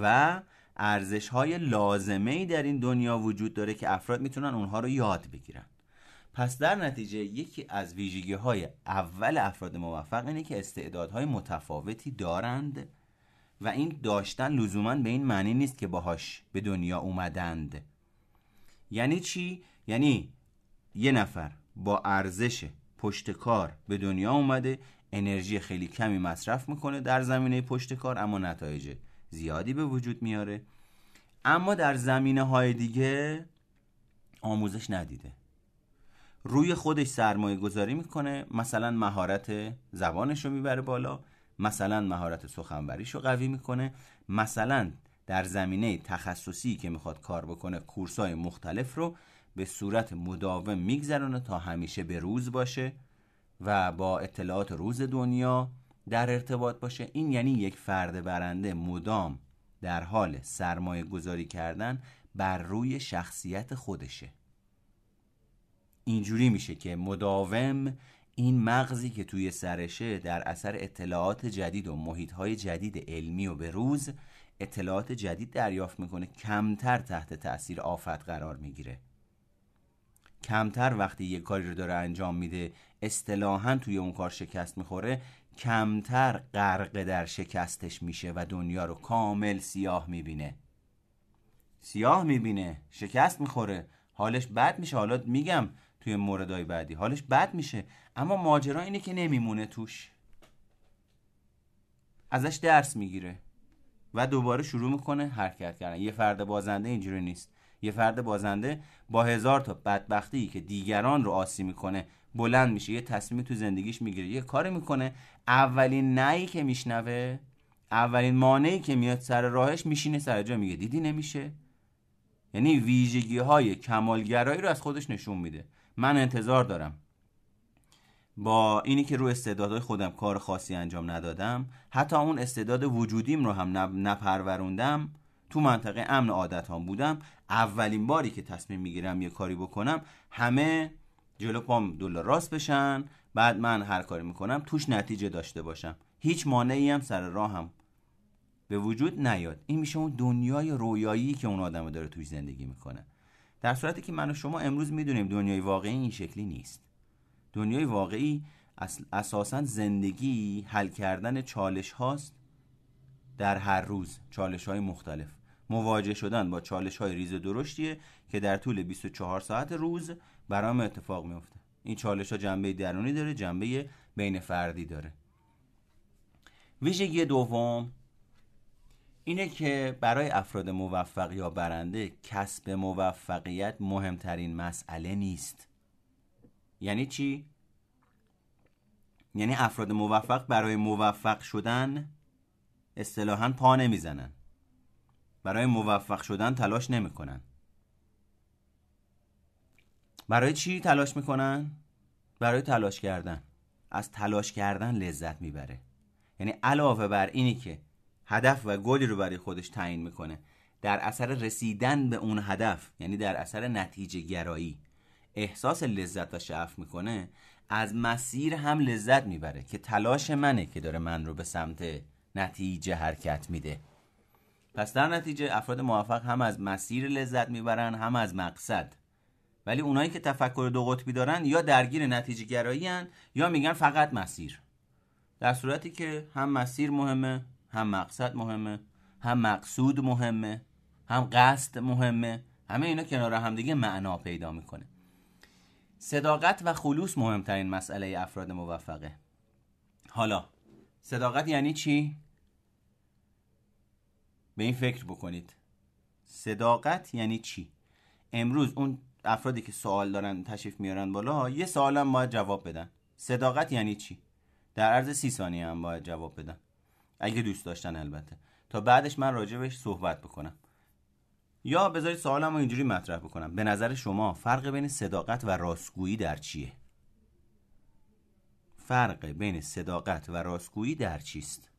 [SPEAKER 1] و ارزش های لازمه ای در این دنیا وجود داره که افراد می‌تونن اونها رو یاد بگیرن. پس در نتیجه یکی از ویژگی های اول افراد موفق اینه که استعدادهای متفاوتی دارند و این داشتن لزوما به این معنی نیست که باهاش به دنیا اومدند. یعنی چی؟ یعنی یه نفر با ارزش پشت کار به دنیا اومده انرژی خیلی کمی مصرف می‌کنه در زمینه پشت کار اما نتایج زیادی به وجود میاره. اما در زمینه های دیگه آموزش ندیده. روی خودش سرمایه گذاری می‌کنه مثلا مهارت زبانش رو می‌بره بالا مثلا مهارت سخنوریش رو قوی می‌کنه مثلا در زمینه تخصصی که می‌خواد کار بکنه کورسای مختلف رو به صورت مداوم میگذرونه تا همیشه به روز باشه. و با اطلاعات روز دنیا در ارتباط باشه. این یعنی یک فرد برنده مدام در حال سرمایه گذاری کردن بر روی شخصیت خودشه. اینجوری میشه که مداوم این مغزی که توی سرشه در اثر اطلاعات جدید و محیطهای جدید علمی و به روز اطلاعات جدید دریافت می‌کنه کمتر تحت تاثیر آفت قرار می‌گیره. کمتر وقتی یه کاری رو داره انجام میده اصطلاحا توی اون کار شکست می‌خوره کمتر غرق در شکستش میشه و دنیا رو کامل سیاه می‌بینه. سیاه می‌بینه شکست می‌خوره. حالش بد میشه. حالا میگم توی موردهای بعدی حالش بد میشه. اما ماجرا اینه که نمیمونه توش. ازش درس می‌گیره و دوباره شروع می‌کنه حرکت کردن. یه فرد بازنده اینجوری نیست. یه فرد بازنده با هزار تا بدبختی که دیگران رو آسی می‌کنه بلند میشه یه تصمیم تو زندگیش می‌گیره. یه کاری می‌کنه اولین نهی که میشنوه اولین مانعی که میاد سر راهش میشینه سر جا میگه دیدی نمیشه؟ یعنی ویژگی های کمالگرایی رو از خودش نشون میده. من انتظار دارم. با اینی که رو استعدادهای خودم کار خاصی انجام ندادم حتی اون استعداد وجودیم رو هم نپروروندم. تو منطقه امن عادت هم بودم. اولین باری که تصمیم می‌گیرم یه کاری بکنم همه جلو پام دلار راست بشن بعد من هر کاری می‌کنم توش نتیجه داشته باشم. هیچ مانعی هم سر راهم به وجود نیاد. این میشه اون دنیای رویایی که اون آدم داره توش زندگی می‌کنه. در صورتی که من و شما امروز می‌دونیم دنیای واقعی این شکلی نیست. دنیای واقعی اساسا زندگی حل کردن چالش هاست در هر روز. چالش های مختلف. مواجه شدن با چالش های ریز درشتیه که در طول 24 ساعت روز برام اتفاق میفته این چالش ها جنبه درونی داره جنبه بین فردی داره. ویژگی دوم اینه که برای افراد موفق یا برنده کسب موفقیت مهمترین مسئله نیست. یعنی چی؟ یعنی افراد موفق برای موفق شدن اصطلاحا پا نمی‌زنن. برای موفق شدن تلاش نمی‌کنن. برای چی تلاش می‌کنن؟ برای تلاش کردن. از تلاش کردن لذت می‌بره. یعنی علاوه بر اینی که هدف و گلی رو برای خودش تعیین می‌کنه در اثر رسیدن به اون هدف یعنی در اثر نتیجه گرایی احساس لذت و شعف می‌کنه از مسیر هم لذت می‌بره که تلاش منه که داره من رو به سمت نتیجه حرکت میده. پس در نتیجه افراد موفق هم از مسیر لذت می‌برن هم از مقصد. ولی اونایی که تفکر دو قطبی دارن یا درگیر نتیجه گرایی یا میگن فقط مسیر در صورتی که هم مسیر مهمه هم مقصد مهمه هم مقصود مهمه هم قصد مهمه همه اینا کنار همدیگه معنا پیدا می‌کنه صداقت و خلوص مهمترین مسئله افراد موفقه حالا صداقت یعنی چی؟ به این فکر بکنید صداقت یعنی چی؟ امروز اون افرادی که سوال دارن تشریف میارن بالا یه سوال هم باید جواب بدن. صداقت یعنی چی؟ در عرض سی ثانیه هم باید جواب بدن. اگه دوست داشتن البته. تا بعدش من راجبش صحبت بکنم. یا بذارید سوالم رو اینجوری مطرح بکنم. به نظر شما فرق بین صداقت و راستگویی در چیه؟ فرق بین صداقت و راستگویی در چیست؟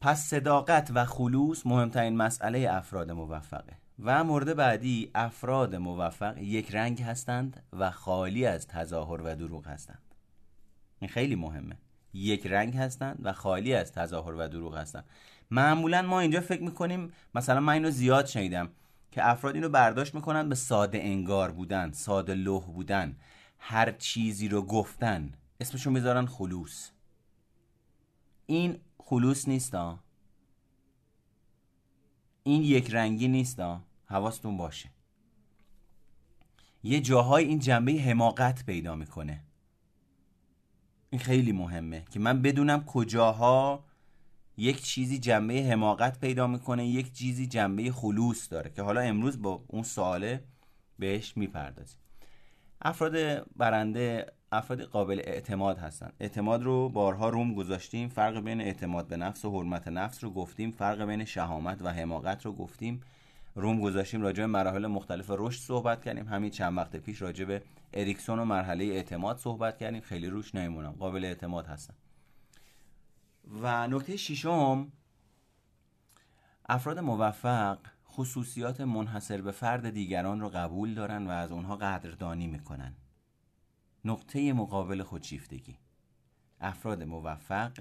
[SPEAKER 1] پس صداقت و خلوص مهمترین مسئله افراد موفقه. و مورد بعدی افراد موفق یک رنگ هستند و خالی از تظاهر و دروغ هستند. این خیلی مهمه. یک رنگ هستند و خالی از تظاهر و دروغ هستند. معمولا ما اینجا فکر می‌کنیم مثلا من اینو زیاد شنیدم که افراد اینو برداشت می‌کنن به ساده انگار بودن ساده لوح بودن هر چیزی رو گفتن. اسمشو می‌ذارن خلوص. این خلوص نیستا این یک رنگی نیستا حواستون باشه. یه جاهای این جنبه حماقت پیدا می‌کنه. این خیلی مهمه که من بدونم کجاها یک چیزی جنبه حماقت پیدا می‌کنه یک چیزی جنبه خلوص داره که حالا امروز با اون سواله بهش می‌پردازیم. افراد برنده افراد قابل اعتماد هستن. اعتماد رو بارها روم گذاشتیم. فرق بین اعتماد به نفس و حرمت نفس رو گفتیم. فرق بین شهامت و حماقت رو گفتیم. روم گذاشتیم راجع به مراحل مختلف رشد صحبت کردیم. همین چند وقت پیش راجع به اریکسون و مرحله اعتماد صحبت کردیم. خیلی روش نمیمونم. قابل اعتماد هستن. و نکته ششم افراد موفق خصوصیات منحصر به فرد دیگران رو قبول دارن و از اونها قدردانی می‌کنن. نقطه مقابل خودشیفتگی. افراد موفق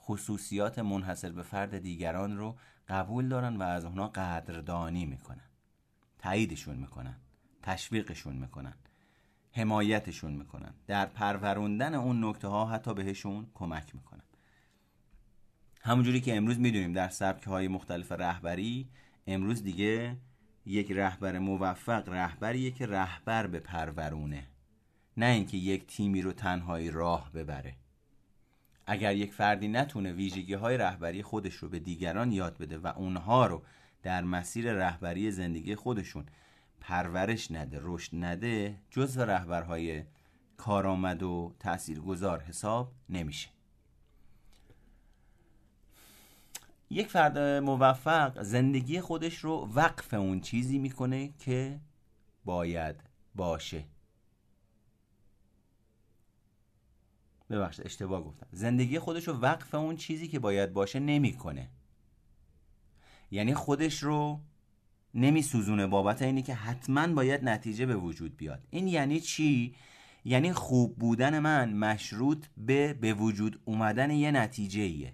[SPEAKER 1] خصوصیات منحصر به فرد دیگران رو قبول دارن و از اونها قدردانی می‌کنن. تاییدشون می‌کنن تشویقشون می‌کنن حمایتشون می‌کنن. در پروروندن اون نکته ها حتی بهشون کمک می‌کنن. همونجوری که امروز می‌دونیم در سبک های مختلف رهبری امروز دیگه یک رهبر موفق رهبریه که رهبر به پرورونه. نه اینکه یک تیمی رو تنهایی راه ببره. اگر یک فردی نتونه ویژگی های رهبری خودش رو به دیگران یاد بده و اونها رو در مسیر رهبری زندگی خودشون پرورش نده رشد نده جزو رهبرهای کارآمد و تاثیرگذار حساب نمیشه. یک فرد موفق زندگی خودش رو وقف اون چیزی می‌کنه که باید باشه. ببخشید اشتباه گفتم. زندگی خودش رو وقف اون چیزی که باید باشه نمی‌کنه. یعنی خودش رو نمیسوزونه بابت اینی که حتما باید نتیجه به وجود بیاد. این یعنی چی؟ یعنی خوب بودن من مشروط به به وجود اومدن یه نتیجه ایه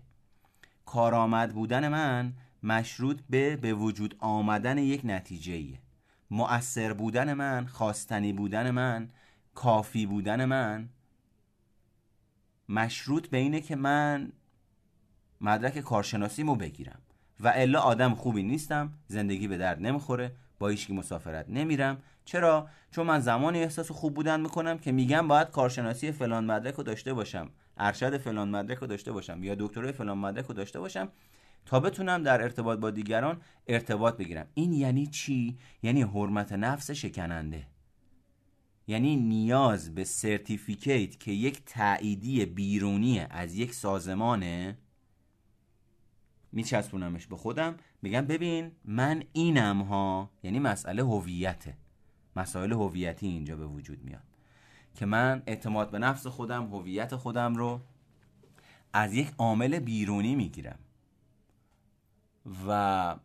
[SPEAKER 1] کارآمد بودن من مشروط به به وجود آمدن یک نتیجه ایه مؤثر بودن من خواستنی بودن من کافی بودن من مشروط به اینه که من مدرک کارشناسیمو بگیرم و الا آدم خوبی نیستم زندگی به درد نمی‌خوره با هیچکی مسافرت نمیرم. چرا؟ چون من زمانی احساس خوب بودن می‌کنم که میگم باید کارشناسی فلان مدرک رو داشته باشم ارشد فلان مدرک رو داشته باشم یا دکترای فلان مدرک رو داشته باشم تا بتونم در ارتباط با دیگران ارتباط بگیرم. این یعنی چی؟ یعنی حرمت نفس شکننده. یعنی نیاز به سرتیفیکیت که یک تاییدی بیرونی از یک سازمانه میچسبونمش به خودم. میگم ببین من اینم ها یعنی مسئله هویته. مسائل هویتی اینجا به وجود میاد که من اعتماد به نفس خودم هویت خودم رو از یک عامل بیرونی می‌گیرم. و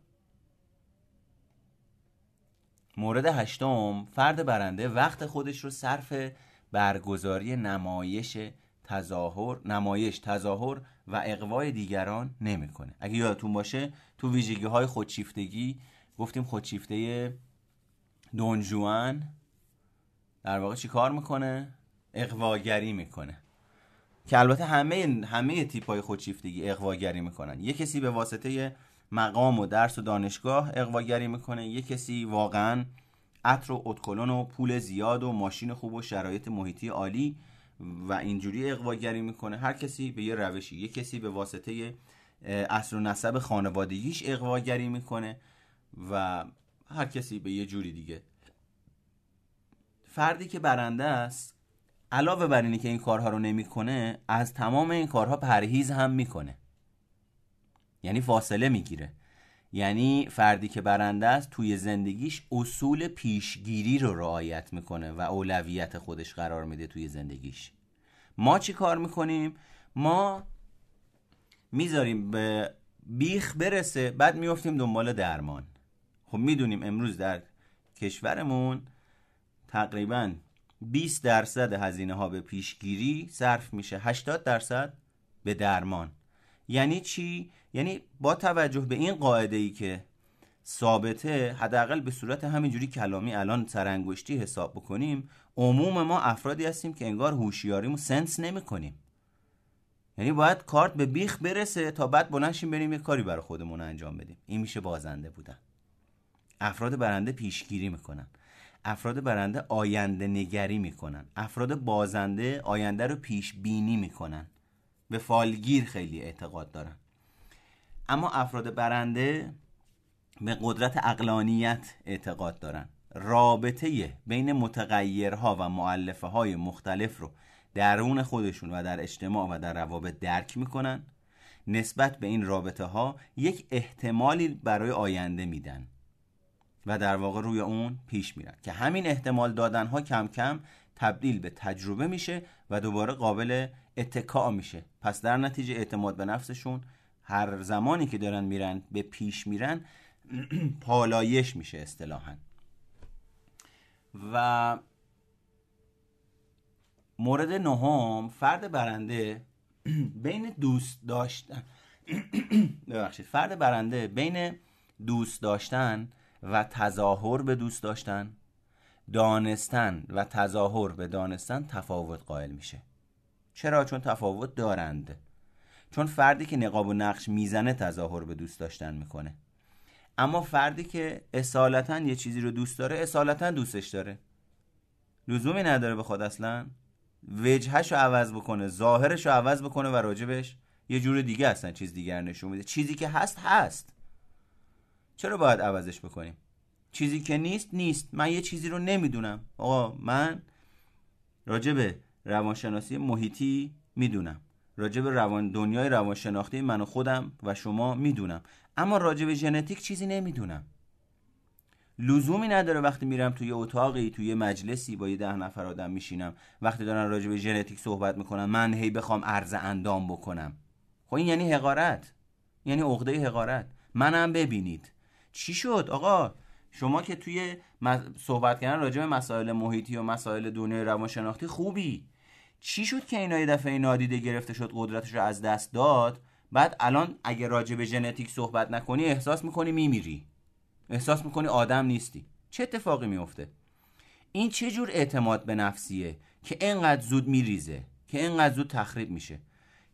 [SPEAKER 1] مورد هشتم فرد برنده وقت خودش رو صرف برگزاری نمایش تظاهر نمایش تظاهر و اقوای دیگران نمی‌کنه. اگه یادتون باشه تو ویژگی های خودشیفتگی گفتیم خودشیفته دونجوان در واقع چی کار می‌کنه؟ اقواگری می‌کنه. که البته همه همه تیپ های خودشیفتگی اقواگری می‌کنن. یه کسی به واسطه مقام و درس و دانشگاه اقواگری می‌کنه. یه کسی واقعا عطر و اتکلون و پول زیاد و ماشین خوب و شرایط محیطی عالی و اینجوری اقواگری می‌کنه. هر کسی به یه روشی یه کسی به واسطه اصل و نسب خانوادگیش اقواگری می‌کنه و هر کسی به یه جوری دیگه. فردی که برنده است علاوه بر اینی که این کارها رو نمی‌کنه از تمام این کارها پرهیز هم می‌کنه. یعنی فاصله می‌گیره. یعنی فردی که برنده است توی زندگیش اصول پیشگیری رو رعایت می‌کنه و اولویت خودش قرار میده توی زندگیش. ما چی کار می‌کنیم؟ ما می‌ذاریم به بیخ برسه بعد میفتیم دنبال درمان. خب می‌دونیم امروز در کشورمون تقریبا 20 درصد هزینه ها به پیشگیری صرف میشه 80 درصد به درمان. یعنی چی؟ یعنی با توجه به این قاعده ای که ثابته حداقل به صورت همینجوری کلامی الان سرانگشتی حساب بکنیم عموم ما افرادی هستیم که انگار هوشیاریمو سنس نمی‌کنیم. یعنی باید کارت به بیخ برسه تا بعد بلنشیم بریم یه کاری برای خودمون انجام بدیم. این میشه بازنده بودن. افراد برنده پیشگیری می‌کنن. افراد برنده آینده نگری می‌کنن. افراد بازنده آینده رو پیش بینی می‌کنن. به فالگیر خیلی اعتقاد دارن اما افراد برنده به قدرت اقلانیت اعتقاد دارن. رابطه بین متغیرها و معلفه های مختلف رو درون خودشون و در اجتماع و در روابط درک می‌کنن. نسبت به این رابطه ها یک احتمالی برای آینده میدن و در واقع روی اون پیش میرن که همین احتمال دادن ها کم کم تبدیل به تجربه میشه و دوباره قابل اتکا میشه. پس در نتیجه اعتماد به نفسشون هر زمانی که دارن میرن به پیش میرن پالایش میشه اصطلاحا. و مورد نهم فرد برنده بین دوست داشتن ببخشید. فرد برنده بین دوست داشتن و تظاهر به دوست داشتن دانستن و تظاهر به دانستن تفاوت قائل میشه. چرا؟ چون تفاوت دارند. چون فردی که نقاب و نقش می‌زنه تظاهر به دوست داشتن می‌کنه. اما فردی که اصالتا یه چیزی رو دوست داره اصالتا دوستش داره. لزومی نداره به خود اصلا. وجهش رو عوض بکنه ظاهرش رو عوض بکنه و راجبش یه جور دیگه اصلا چیز دیگر نشون میده. چیزی که هست هست. چرا باید عوضش بکنیم؟ چیزی که نیست نیست. من یه چیزی رو نمی‌دونم. آقا من راجب روانشناسی محیطی می‌دونم. راجب روان دنیای روانشناختی من و خودم و شما می‌دونم. اما راجب ژنتیک چیزی نمی‌دونم. لزومی نداره وقتی میرم توی اتاقی توی مجلسی با یه ده نفر آدم میشینم. وقتی دارن راجع به ژنتیک صحبت می‌کنن من هی بخوام عرض اندام بکنم. خب این یعنی حقارت. یعنی عقده حقارت. منم ببینید. چی شد؟ آقا شما که توی صحبت کردن راجع به مسائل محیطی و مسائل دنیای روانشناختی خوبی. چی شد که اینا یه دفعه نادیده گرفته شد قدرتش رو از دست داد؟ بعد الان اگه راجع به ژنتیک صحبت نکنی احساس می‌کنی میمیری. احساس می‌کنی آدم نیستی. چه اتفاقی میفته این چه جور اعتماد به نفسیه که اینقدر زود میریزه که اینقدر زود تخریب میشه؟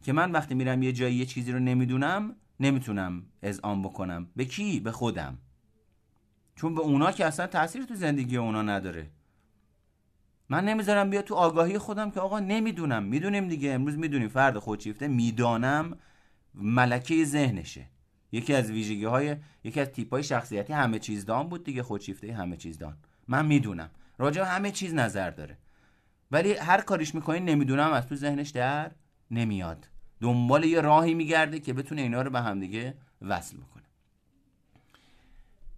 [SPEAKER 1] که من وقتی میرم یه جایی یه چیزی رو نمی‌دونم نمی‌تونم اذعان بکنم. به کی؟ به خودم. چون به اونا که اصلا تاثیر تو زندگی اونا نداره. من نمی‌ذارم بیا تو آگاهی خودم که آقا نمی‌دونم. می‌دونیم دیگه. امروز می‌دونیم فرد خودشیفته. می‌دانم ملکه ذهنشه. یکی از ویژگی های یکی از تیپ های شخصیتی همه چیز دان بود دیگه. خودشیفته همه چیز دان. من می‌دونم. راجع همه چیز نظر داره. ولی هر کاریش می‌کنی نمی‌دونم. از تو ذهنش در نمیاد. دنبال یه راهی میگرده که بتونه اینا رو به همدیگه وصل بکنه.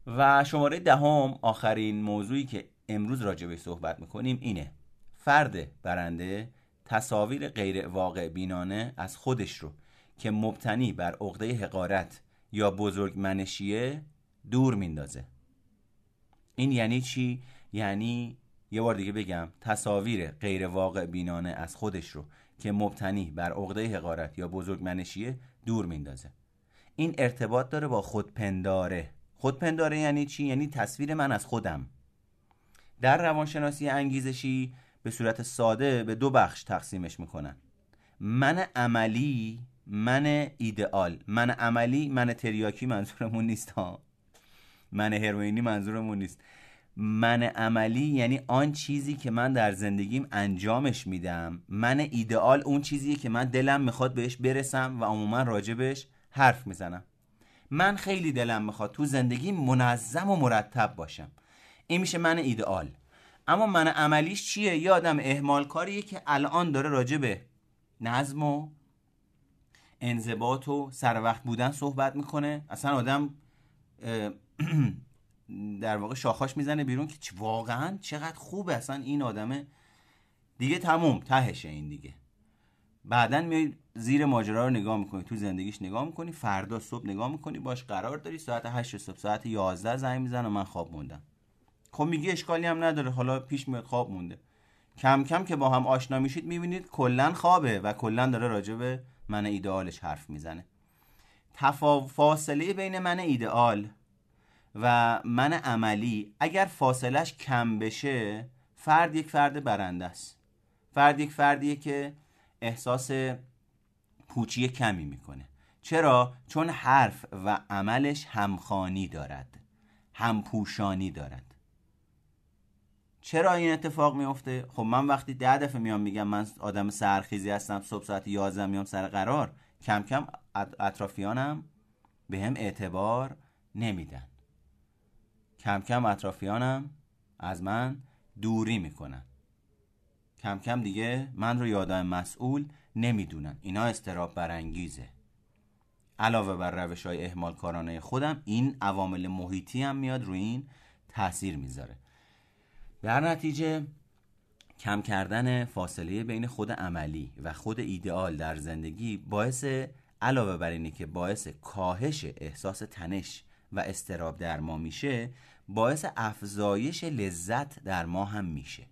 [SPEAKER 1] و شماره دهم آخرین موضوعی که امروز راجع صحبت می‌کنیم اینه. فرد برنده تصاویر غیر واقع بینانه از خودش رو که مبتنی بر عقده حقارت یا بزرگ منشیه دور میندازه. این یعنی چی؟ یعنی یه بار دیگه بگم تصاویر غیر واقع بینانه از خودش رو که مبتنی بر عقده حقارت یا بزرگ منشیه دور میندازه. این ارتباط داره با خودپنداره. خودپنداره یعنی چی؟ یعنی تصویر من از خودم. در روانشناسی انگیزشی به صورت ساده به دو بخش تقسیمش می‌کنن. من عملی من ایدئال. من عملی من تریاکی منظورمون نیست ها. من هروئینی منظورمون نیست. من عملی یعنی آن چیزی که من در زندگیم انجامش میدم. من ایدئال اون چیزیه که من دلم می‌خواد بهش برسم و عموما راجبش حرف می‌زنم. من خیلی دلم می‌خواد تو زندگی منظم و مرتب باشم. این میشه من ایدئال. اما من عملیش چیه؟ یه آدم اهمال کاریه که الان داره راجع به نظم و انضباط و سر وقت بودن صحبت می‌کنه. اصلا آدم در واقع شاخاش می‌زنه بیرون که واقعا چقدر خوبه. اصلا این آدمه دیگه تموم تهشه این دیگه. بعدا میای زیر ماجرا رو نگاه می‌کنی تو زندگیش نگاه می‌کنی فردا صبح نگاه می‌کنی باش قرار داری ساعت 8 صبح ساعت 11 زنگ می‌زنه من خواب موندم. خب میگی اشکالی هم نداره حالا پیش میاد خواب مونده. کم کم که با هم آشنا میشید می‌بینید کلا خوابه و کلا داره راجع به من ایدئالش حرف می‌زنه. فاصله بین من ایدئال و من عملی اگر فاصلش کم بشه فرد یک فرد برنده است. فرد یک فردیه که احساس پوچی کمی می‌کنه. چرا؟ چون حرف و عملش همخانی دارد. همپوشانی دارد. چرا این اتفاق میفته؟ خب من وقتی ده دفعه میام میگم من آدم سرخیزی هستم صبح ساعت 11 میام سر قرار کم کم اطرافیانم به هم اعتبار نمیدن. کم کم اطرافیانم از من دوری می‌کنن. کم کم دیگه من رو یادم مسئول نمی‌دونن. اینا استراب برانگیزه. علاوه بر روش های احمال کارانه خودم این عوامل محیطی هم میاد روی این تاثیر می‌ذاره. در نتیجه کم کردن فاصله بین خود عملی و خود ایدئال در زندگی باعث علاوه بر اینه که باعث کاهش احساس تنش و استراب در ما میشه باعث افزایش لذت در ما هم میشه.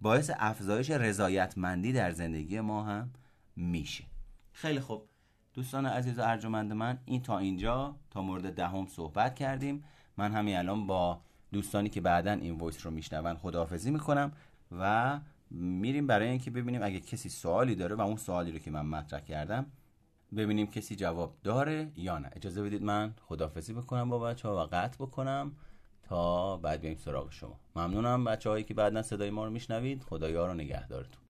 [SPEAKER 1] باعث افزایش رضایتمندی در زندگی ما هم میشه. خیلی خوب. دوستان عزیز و ارجمند من این تا اینجا تا مورد دهم صحبت کردیم. من همین الان با دوستانی که بعدا این وایس رو میشنون خداحافظی می‌کنم و میریم برای اینکه ببینیم اگه کسی سوالی داره و اون سوالی رو که من مطرح کردم ببینیم کسی جواب داره یا نه. اجازه بدید من خداحافظی بکنم با بچه ها و قطع بکنم. تا بعد بیایم سراغ شما. ممنونم بچه هایی که بعدا صدای ما رو میشنوید. خدایا رو نگهدارتون.